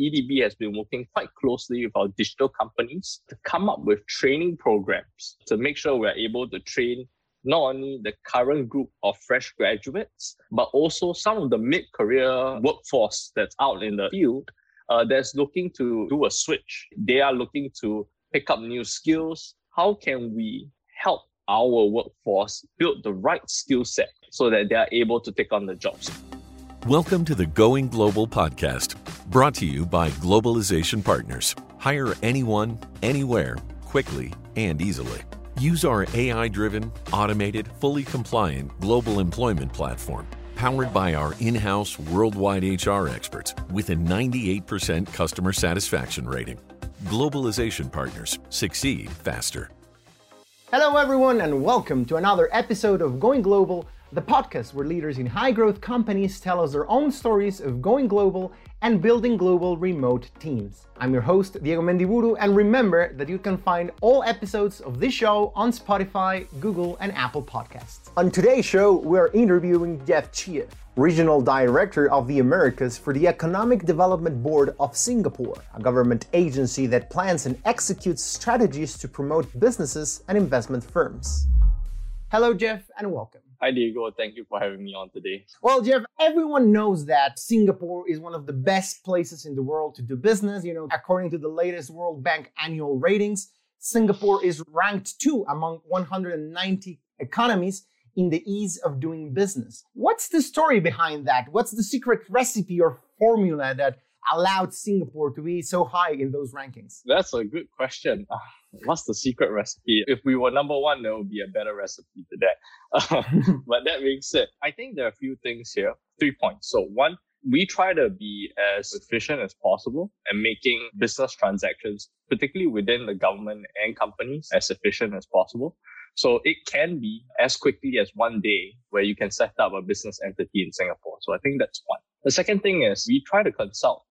EDB has been working quite closely with our digital companies to come up with training programs to make sure we're able to train not only the current group of fresh graduates, but also some of the mid career workforce that's out in the field uh, that's looking to do a switch. They are looking to pick up new skills. How can we help our workforce build the right skill set so that they are able to take on the jobs? Welcome to the Going Global podcast, brought to you by Globalization Partners. Hire anyone, anywhere, quickly and easily. Use our AI driven, automated, fully compliant global employment platform, powered by our in house worldwide HR experts with a 98% customer satisfaction rating. Globalization Partners succeed faster. Hello, everyone, and welcome to another episode of Going Global, the podcast where leaders in high growth companies tell us their own stories of going global and building global remote teams. I'm your host, Diego Mendiburu, and remember that you can find all episodes of this show on Spotify, Google, and Apple Podcasts. On today's show, we're interviewing Jeff Chia, Regional Director of the Americas for the Economic Development Board of Singapore, a government agency that plans and executes strategies to promote businesses and investment firms. Hello, Jeff, and welcome. Hi, Diego. Thank you for having me on today. Well, Jeff, everyone knows that Singapore is one of the best places in the world to do business. You know, according to the latest World Bank annual ratings, Singapore is ranked two among 190 economies in the ease of doing business. What's the story behind that? What's the secret recipe or formula that allowed Singapore to be so high in those rankings? That's a good question. Uh, what's the secret recipe? If we were number one, there would be a better recipe to that. But that being said, I think there are a few things here. Three points. So one, we try to be as efficient as possible and making business transactions, particularly within the government and companies, as efficient as possible. So it can be as quickly as one day where you can set up a business entity in Singapore. So I think that's one. The second thing is we try to consult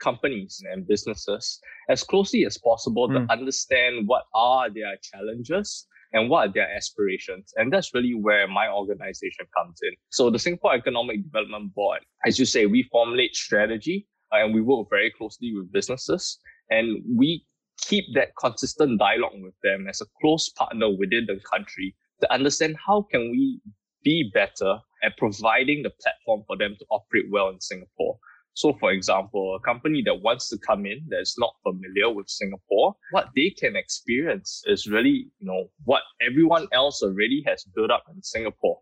companies and businesses as closely as possible mm. to hmm. understand what are their challenges and what are their aspirations. And that's really where my organization comes in. So the Singapore Economic Development Board, as you say, we formulate strategy uh, and we work very closely with businesses and we keep that consistent dialogue with them as a close partner within the country to understand how can we be better at providing the platform for them to operate well in Singapore. So, for example, a company that wants to come in that's not familiar with Singapore, what they can experience is really, you know, what everyone else already has built up in Singapore.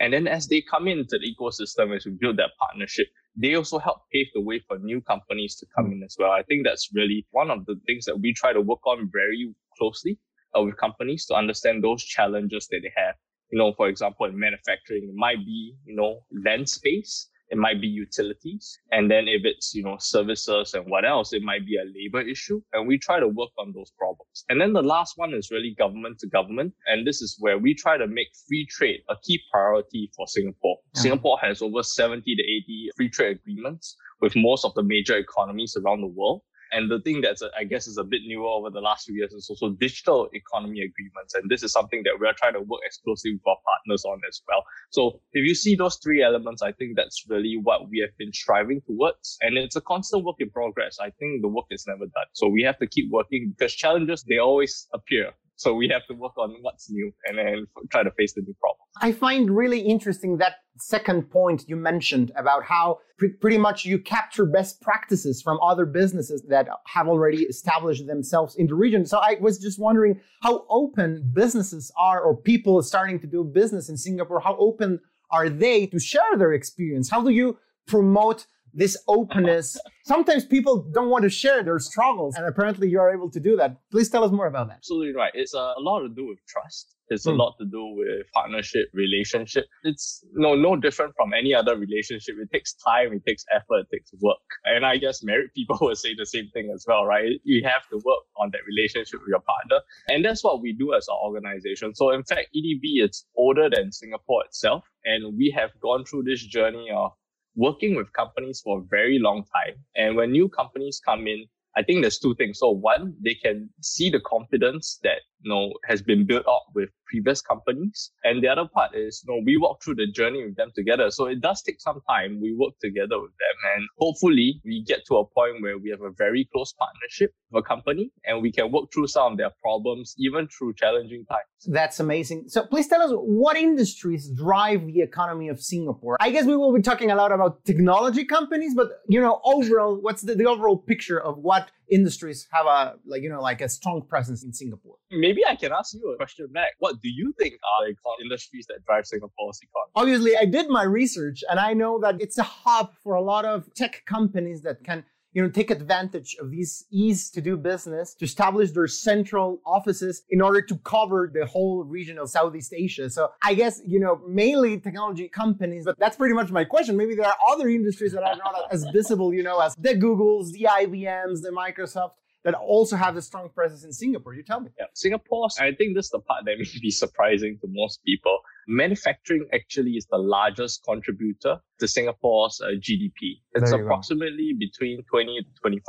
And then as they come into the ecosystem, as we build that partnership, they also help pave the way for new companies to come in as well. I think that's really one of the things that we try to work on very closely uh, with companies to understand those challenges that they have. You know, for example, in manufacturing, it might be, you know, land space it might be utilities. And then if it's, you know, services and what else, it might be a labor issue. And we try to work on those problems. And then the last one is really government to government. And this is where we try to make free trade a key priority for Singapore. Uh-huh. Singapore has over 70 to 80 free trade agreements with most of the major economies around the world. And the thing that's, I guess, is a bit newer over the last few years is also digital economy agreements. And this is something that we're trying to work as closely with our partners on as well. So if you see those three elements, I think that's really what we have been striving towards. And it's a constant work in progress. I think the work is never done. So we have to keep working because challenges, they always appear. So we have to work on what's new and then try to face the new problem. I find really interesting that second point you mentioned about how pre- pretty much you capture best practices from other businesses that have already established themselves in the region. So I was just wondering how open businesses are or people starting to do business in Singapore, how open are they to share their experience? How do you promote this openness. Sometimes people don't want to share their struggles, and apparently you are able to do that. Please tell us more about that. Absolutely right. It's a, a lot to do with trust. It's a hmm. lot to do with partnership, relationship. It's no no different from any other relationship. It takes time, it takes effort, it takes work. And I guess married people will say the same thing as well, right? You have to work on that relationship with your partner. And that's what we do as an organization. So in fact, EDB is older than Singapore itself. And we have gone through this journey of working with companies for a very long time. And when new companies come in, I think there's two things. So one, they can see the confidence that you know, has been built up with previous companies. And the other part is, you know, we walk through the journey with them together. So it does take some time. We work together with them and hopefully we get to a point where we have a very close partnership with a company and we can work through some of their problems, even through challenging times. That's amazing. So please tell us what industries drive the economy of Singapore. I guess we will be talking a lot about technology companies, but you know, overall, what's the, the overall picture of what industries have a like you know like a strong presence in Singapore? Maybe I can ask you a question back. What do you think are the industries that drive Singapore's economy? Obviously, I did my research and I know that it's a hub for a lot of tech companies that can you know, take advantage of these ease to do business to establish their central offices in order to cover the whole region of Southeast Asia. So I guess, you know, mainly technology companies, but that's pretty much my question. Maybe there are other industries that are not as visible, you know, as the Googles, the IBMs, the Microsoft that also have a strong presence in Singapore. You tell me. Yeah, Singapore, I think this is the part that may be surprising to most people. Manufacturing actually is the largest contributor to Singapore's uh, GDP. It's approximately go. between 20 to 25%.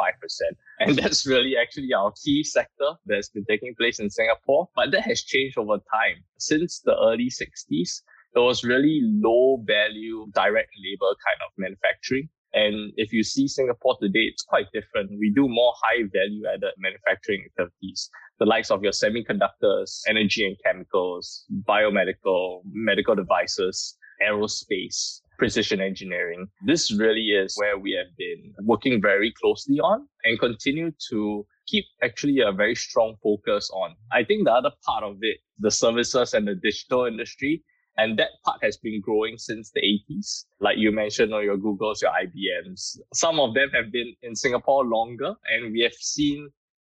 And that's really actually our key sector that's been taking place in Singapore. But that has changed over time. Since the early 60s, it was really low value direct labor kind of manufacturing. And if you see Singapore today, it's quite different. We do more high value added manufacturing activities, the likes of your semiconductors, energy and chemicals, biomedical, medical devices, aerospace, precision engineering. This really is where we have been working very closely on and continue to keep actually a very strong focus on. I think the other part of it, the services and the digital industry, and that part has been growing since the 80s. Like you mentioned, or your Googles, your IBMs. Some of them have been in Singapore longer, and we have seen,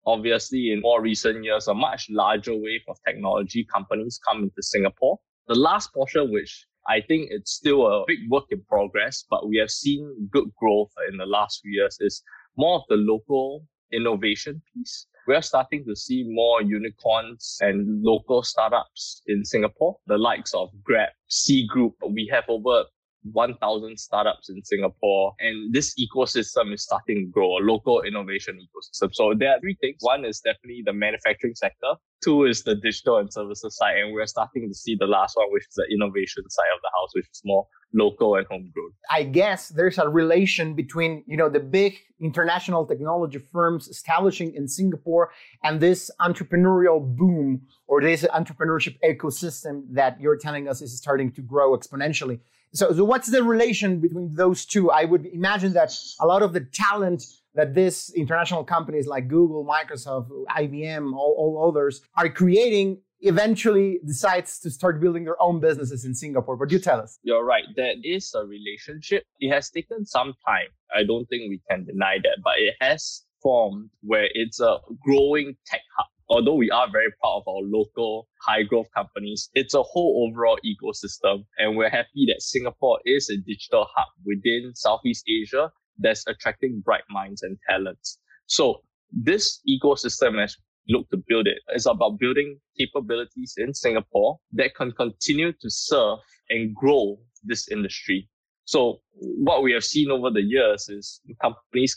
obviously, in more recent years, a much larger wave of technology companies come into Singapore. The last portion, which I think it's still a big work in progress, but we have seen good growth in the last few years, is more of the local innovation piece we're starting to see more unicorns and local startups in Singapore, the likes of Grab, Sea Group. We have over 1,000 startups in Singapore, and this ecosystem is starting to grow, a local innovation ecosystem. So there are three things. One is definitely the manufacturing sector. Two is the digital and services side, and we're starting to see the last one, which is the innovation side of the house, which is more local and homegrown. I guess there's a relation between, you know, the big international technology firms establishing in Singapore and this entrepreneurial boom or this entrepreneurship ecosystem that you're telling us is starting to grow exponentially. So, so what's the relation between those two? I would imagine that a lot of the talent that these international companies like Google, Microsoft, IBM, all, all others are creating eventually decides to start building their own businesses in Singapore. But you tell us. You're right. That is a relationship. It has taken some time. I don't think we can deny that, but it has formed where it's a growing tech hub. Although we are very proud of our local high growth companies, it's a whole overall ecosystem. And we're happy that Singapore is a digital hub within Southeast Asia that's attracting bright minds and talents. So this ecosystem has look to build it. It's about building capabilities in Singapore that can continue to serve and grow this industry. So what we have seen over the years is companies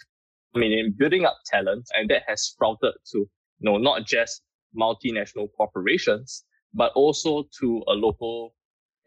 coming in, building up talent, and that has sprouted to, you know, not just multinational corporations, but also to a local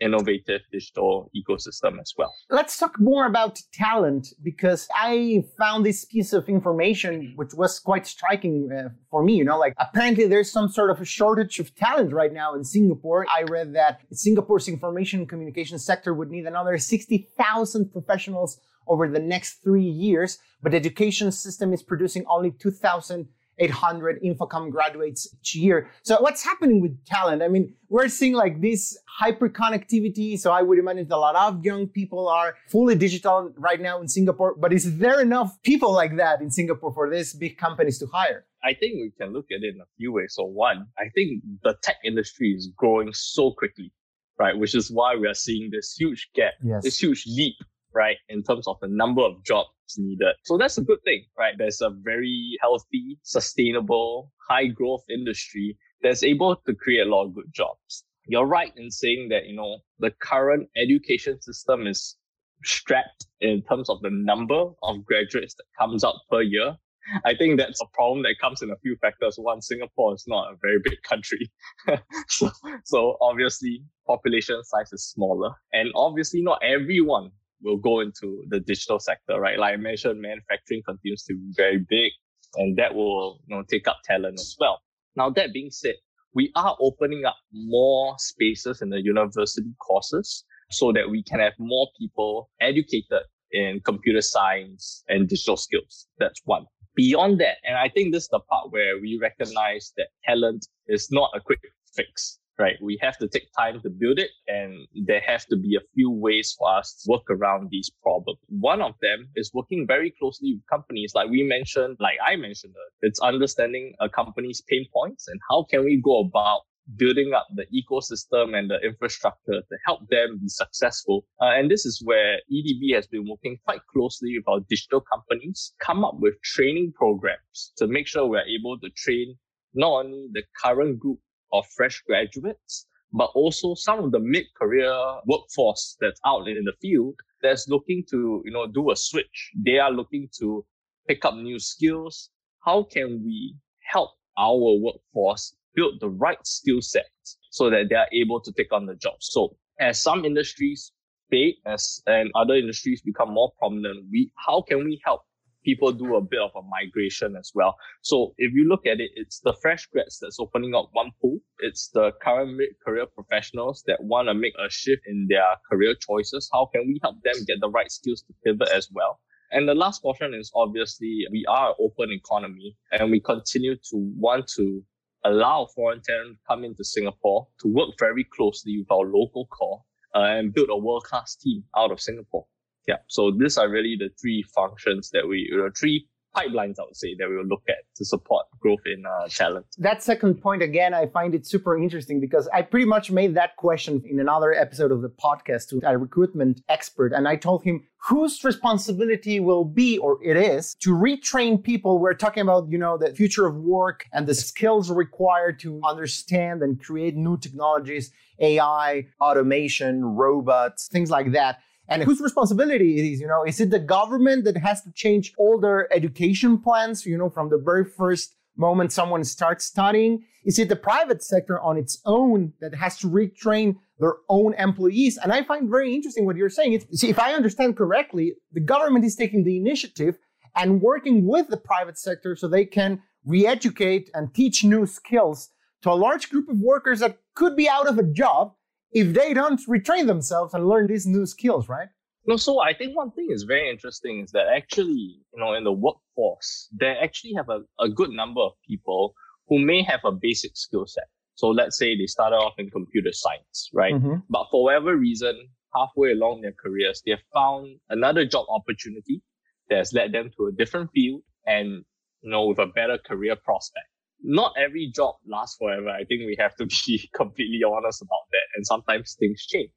innovative digital ecosystem as well. Let's talk more about talent because I found this piece of information which was quite striking uh, for me. You know, like apparently there's some sort of a shortage of talent right now in Singapore. I read that Singapore's information and communication sector would need another 60,000 professionals over the next three years, but the education system is producing only 2,000 800 Infocomm graduates each year. So what's happening with talent? I mean, we're seeing like this hyper connectivity. So I would imagine a lot of young people are fully digital right now in Singapore. But is there enough people like that in Singapore for these big companies to hire? I think we can look at it in a few ways. So one, I think the tech industry is growing so quickly, right? Which is why we are seeing this huge gap, yes. this huge leap right, in terms of the number of jobs needed. So that's a good thing, right? There's a very healthy, sustainable, high growth industry that's able to create a lot of good jobs. You're right in saying that, you know, the current education system is strapped in terms of the number of graduates that comes out per year. I think that's a problem that comes in a few factors. One, Singapore is not a very big country. so, so obviously population size is smaller and obviously not everyone will go into the digital sector, right? Like I mentioned, manufacturing continues to be very big and that will, you know, take up talent as well. Now, that being said, we are opening up more spaces in the university courses so that we can have more people educated in computer science and digital skills. That's one. Beyond that, and I think this is the part where we recognize that talent is not a quick fix right? We have to take time to build it and there have to be a few ways for us to work around these problems. One of them is working very closely with companies like we mentioned, like I mentioned, it's understanding a company's pain points and how can we go about building up the ecosystem and the infrastructure to help them be successful. Uh, and this is where EDB has been working quite closely with our digital companies, come up with training programs to make sure we're able to train not only the current group of fresh graduates, but also some of the mid-career workforce that's out in the field that's looking to, you know, do a switch. They are looking to pick up new skills. How can we help our workforce build the right skill set so that they are able to take on the job? So as some industries fade as and other industries become more prominent, we how can we help people do a bit of a migration as well. So if you look at it, it's the fresh grads that's opening up one pool. It's the current mid-career professionals that want to make a shift in their career choices. How can we help them get the right skills to pivot as well? And the last portion is obviously we are an open economy and we continue to want to allow foreign talent to come into Singapore to work very closely with our local core uh, and build a world-class team out of Singapore. Yeah. So these are really the three functions that we, you know, three pipelines, I would say, that we will look at to support growth in uh, talent. That second point, again, I find it super interesting because I pretty much made that question in another episode of the podcast to a recruitment expert. And I told him whose responsibility will be, or it is, to retrain people. We're talking about, you know, the future of work and the skills required to understand and create new technologies, AI, automation, robots, things like that and whose responsibility is it is you know? Is it the government that has to change all their education plans you know from the very first moment someone starts studying? Is it the private sector on its own that has to retrain their own employees? And i find very interesting what you're saying. It's, see if i understand correctly the government is taking the initiative and working with the private sector so they can re-educate and teach new skills to a large group of workers that could be out of a job if they don't retrain themselves and learn these new skills, right? No, so I think one thing is very interesting is that actually, you know, in the workforce, they actually have a, a good number of people who may have a basic skill set. So let's say they started off in computer science, right? Mm-hmm. But for whatever reason, halfway along their careers, they have found another job opportunity that has led them to a different field and, you know, with a better career prospect not every job lasts forever. I think we have to be completely honest about that. And sometimes things change.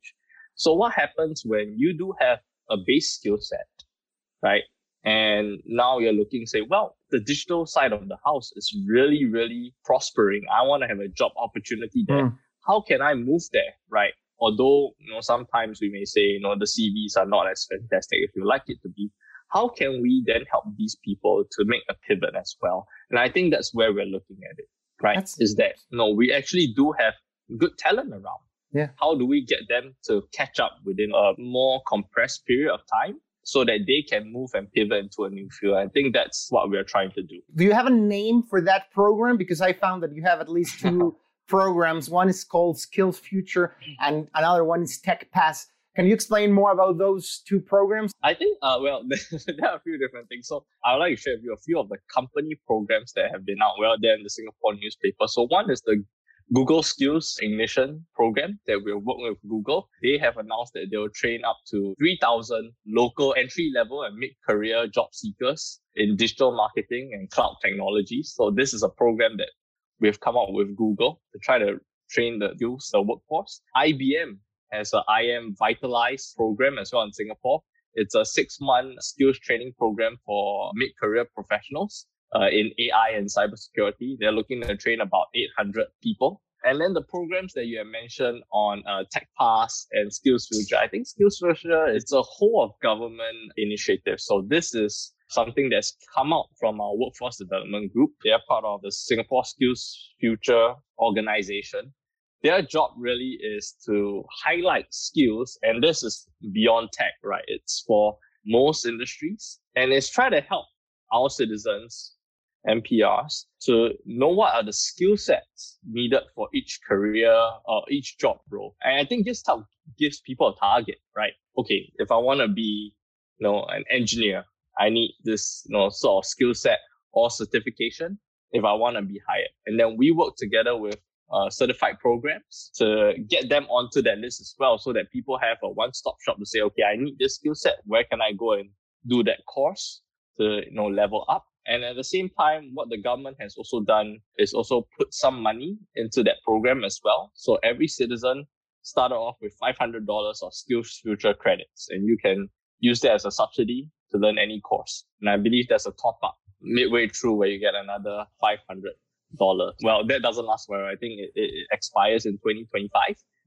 So what happens when you do have a base skill set, right? And now you're looking, say, well, the digital side of the house is really, really prospering. I want to have a job opportunity there. Mm. How can I move there, right? Although, you know, sometimes we may say, you know, the CVs are not as fantastic if you like it to be how can we then help these people to make a pivot as well? And I think that's where we're looking at it, right? That's, Is that no, we actually do have good talent around. Yeah. How do we get them to catch up within a more compressed period of time? So that they can move and pivot into a new field. I think that's what we're trying to do. Do you have a name for that program? Because I found that you have at least two programs. One is called Skills Future, and another one is Tech Pass. Can you explain more about those two programs? I think, uh, well, there are a few different things. So I would like to share with you a few of the company programs that have been out well there in the Singapore newspaper. So one is the Google Skills Ignition program that we're working with Google. They have announced that they will train up to 3,000 local entry level and mid career job seekers in digital marketing and cloud technology. So this is a program that we've come up with Google to try to train the youth, the workforce. IBM has a IM Vitalize program as well in Singapore. It's a six month skills training program for mid career professionals uh, in AI and cybersecurity. They're looking to train about 800 people. And then the programs that you have mentioned on uh, Tech Pass and Skills Future, I think Skills Future is a whole of government initiative. So this is something that's come out from our workforce development group. They are part of the Singapore Skills Future organization. Their job really is to highlight skills, and this is beyond tech, right? It's for most industries, and it's try to help our citizens and PRs to know what are the skill sets needed for each career or each job role. And I think this help gives people a target, right? Okay, if I want to be, you know, an engineer, I need this, you know, sort of skill set or certification if I want to be hired. And then we work together with uh, certified programs to get them onto that list as well so that people have a one-stop shop to say, okay, I need this skill set. Where can I go and do that course to, you know, level up? And at the same time, what the government has also done is also put some money into that program as well. So every citizen started off with $500 of Skills Future credits, and you can use that as a subsidy to learn any course. And I believe there's a top up midway through where you get another $500. Well, that doesn't last forever. I think it, it, expires in 2025.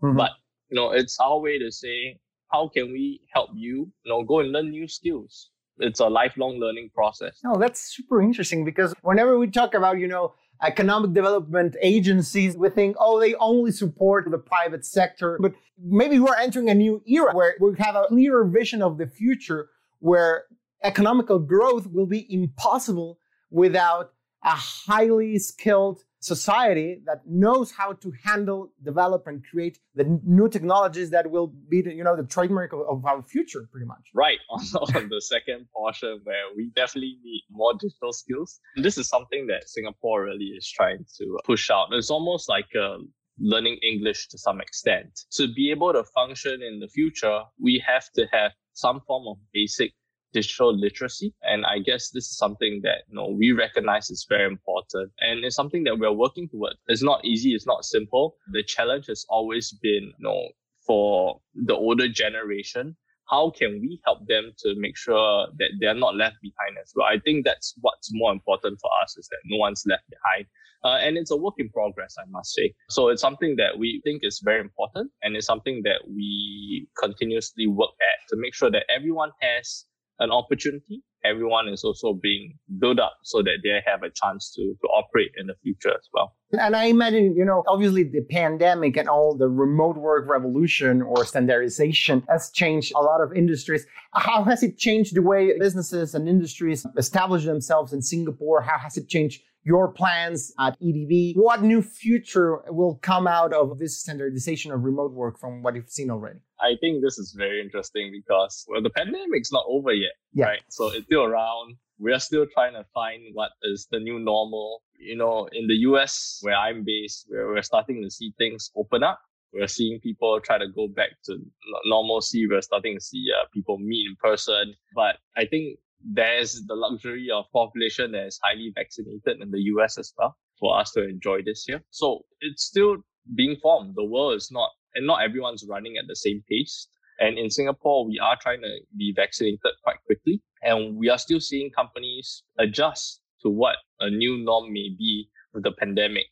Mm-hmm. But, you know, it's our way to say, how can we help you, you know, go and learn new skills? It's a lifelong learning process. No, that's super interesting because whenever we talk about, you know, economic development agencies, we think, oh, they only support the private sector. But maybe we're entering a new era where we have a clearer vision of the future where economical growth will be impossible without a highly skilled society that knows how to handle, develop, and create the new technologies that will be, the, you know, the trademark of, of our future, pretty much. Right. On, the second portion, where we definitely need more digital skills. This is something that Singapore really is trying to push out. It's almost like a learning English to some extent. To be able to function in the future, we have to have some form of basic digital literacy. And I guess this is something that, you know, we recognize is very important and it's something that we're working towards. It's not easy. It's not simple. The challenge has always been, you know, for the older generation, how can we help them to make sure that they're not left behind as well? I think that's what's more important for us is that no one's left behind. Uh, and it's a work in progress, I must say. So it's something that we think is very important and it's something that we continuously work at to make sure that everyone has an opportunity, everyone is also being built up so that they have a chance to, to operate in the future as well. And I imagine, you know, obviously the pandemic and all the remote work revolution or standardization has changed a lot of industries. How has it changed the way businesses and industries establish themselves in Singapore? How has it changed your plans at EDB? What new future will come out of this standardization of remote work from what you've seen already? I think this is very interesting because well, the pandemic's not over yet, yeah. right? So it's still around. We are still trying to find what is the new normal. You know, in the US where I'm based, where we're starting to see things open up. We're seeing people try to go back to normalcy. We're starting to see uh, people meet in person. But I think there's the luxury of population that is highly vaccinated in the US as well for us to enjoy this year. So it's still being formed. The world is not, and not everyone's running at the same pace. And in Singapore, we are trying to be vaccinated quite quickly. And we are still seeing companies adjust to what a new norm may be with the pandemic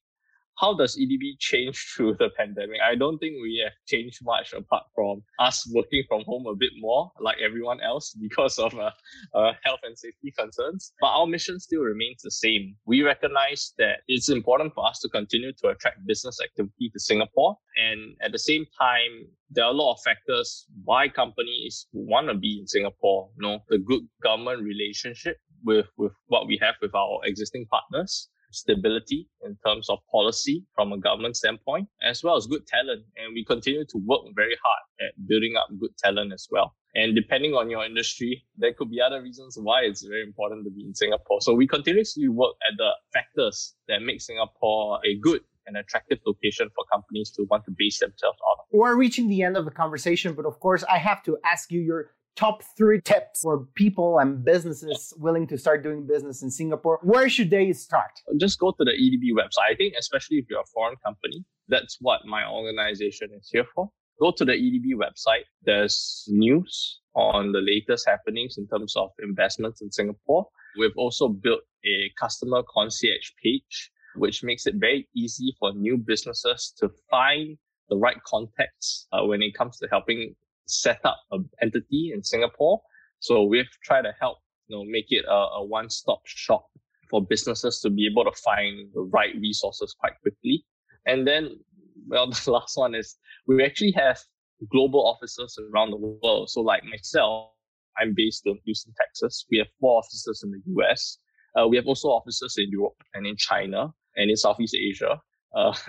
how does EDB change through the pandemic? I don't think we have changed much apart from us working from home a bit more, like everyone else, because of uh, uh, health and safety concerns. But our mission still remains the same. We recognize that it's important for us to continue to attract business activity to Singapore. And at the same time, there are a lot of factors why companies want to be in Singapore. You know, the good government relationship with, with what we have with our existing partners stability in terms of policy from a government standpoint, as well as good talent. And we continue to work very hard at building up good talent as well. And depending on your industry, there could be other reasons why it's very important to be in Singapore. So we continuously work at the factors that make Singapore a good and attractive location for companies to want to base themselves on. We're reaching the end of the conversation, but of course, I have to ask you your top three tips for people and businesses willing to start doing business in Singapore? Where should they start? Just go to the EDB website. I think, especially if you're a foreign company, that's what my organization is here for. Go to the EDB website. There's news on the latest happenings in terms of investments in Singapore. We've also built a customer concierge page, which makes it very easy for new businesses to find the right contacts uh, when it comes to helping set up an entity in Singapore. So we've tried to help you know, make it a, a one-stop shop for businesses to be able to find the right resources quite quickly. And then, well, the last one is we actually have global offices around the world. So like myself, I'm based in Houston, Texas. We have four offices in the US. Uh, we have also offices in Europe and in China and in Southeast Asia. Uh,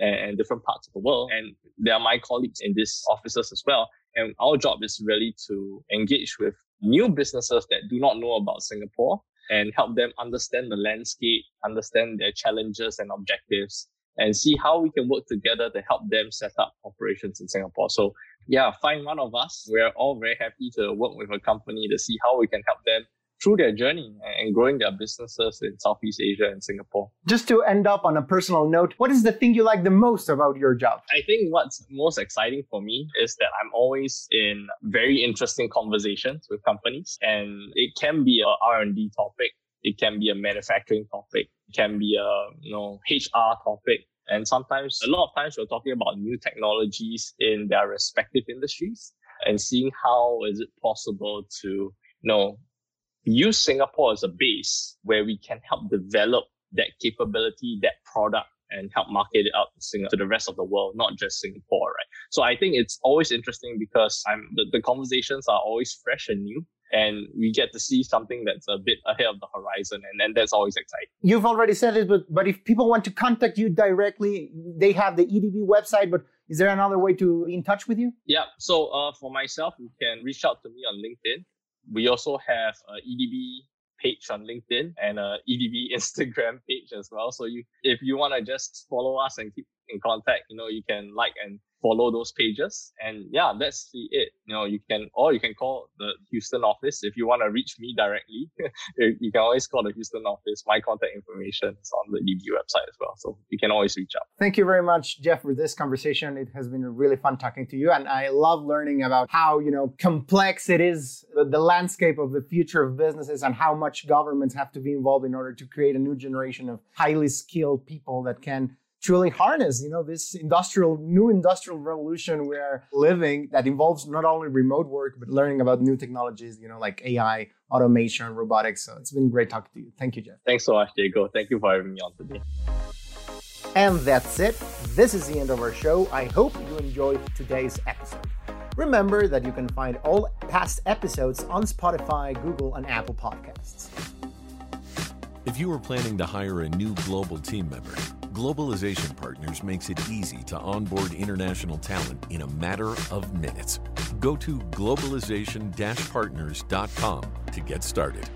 and, and different parts of the world. And there are my colleagues in these offices as well. And our job is really to engage with new businesses that do not know about Singapore and help them understand the landscape, understand their challenges and objectives, and see how we can work together to help them set up operations in Singapore. So yeah, find one of us. We're all very happy to work with a company to see how we can help them through their journey and growing their businesses in Southeast Asia and Singapore. Just to end up on a personal note, what is the thing you like the most about your job? I think what's most exciting for me is that I'm always in very interesting conversations with companies and it can be a R&D topic. It can be a manufacturing topic. It can be a, you know, HR topic. And sometimes, a lot of times we're talking about new technologies in their respective industries and seeing how is it possible to, you know, use Singapore as a base where we can help develop that capability, that product and help market it out to, to the rest of the world, not just Singapore, right? So I think it's always interesting because I'm the, the conversations are always fresh and new and we get to see something that's a bit ahead of the horizon and then that's always exciting you've already said it but but if people want to contact you directly they have the edb website but is there another way to in touch with you yeah so uh, for myself you can reach out to me on linkedin we also have a edb page on linkedin and a edb instagram page as well. So you if you want to just follow us and keep in contact you know you can like and follow those pages. And yeah, that's the it. You know, you can, or you can call the Houston office if you want to reach me directly. you can always call the Houston office. My contact information is on the EB website as well. So you can always reach out. Thank you very much, Jeff, for this conversation. It has been really fun talking to you. And I love learning about how, you know, complex it is, the, the landscape of the future of businesses and how much governments have to be involved in order to create a new generation of highly skilled people that can truly harness, you know, this industrial, new industrial revolution we're living that involves not only remote work, but learning about new technologies, you know, like AI, automation, robotics. So it's been great talking to you. Thank you, Jeff. Thanks so much, Diego. Thank you for having me on today. And that's it. This is the end of our show. I hope you enjoyed today's episode. Remember that you can find all past episodes on Spotify, Google, and Apple Podcasts. If you are planning to hire a new global team member, Globalization Partners makes it easy to onboard international talent in a matter of minutes. Go to globalization partners.com to get started.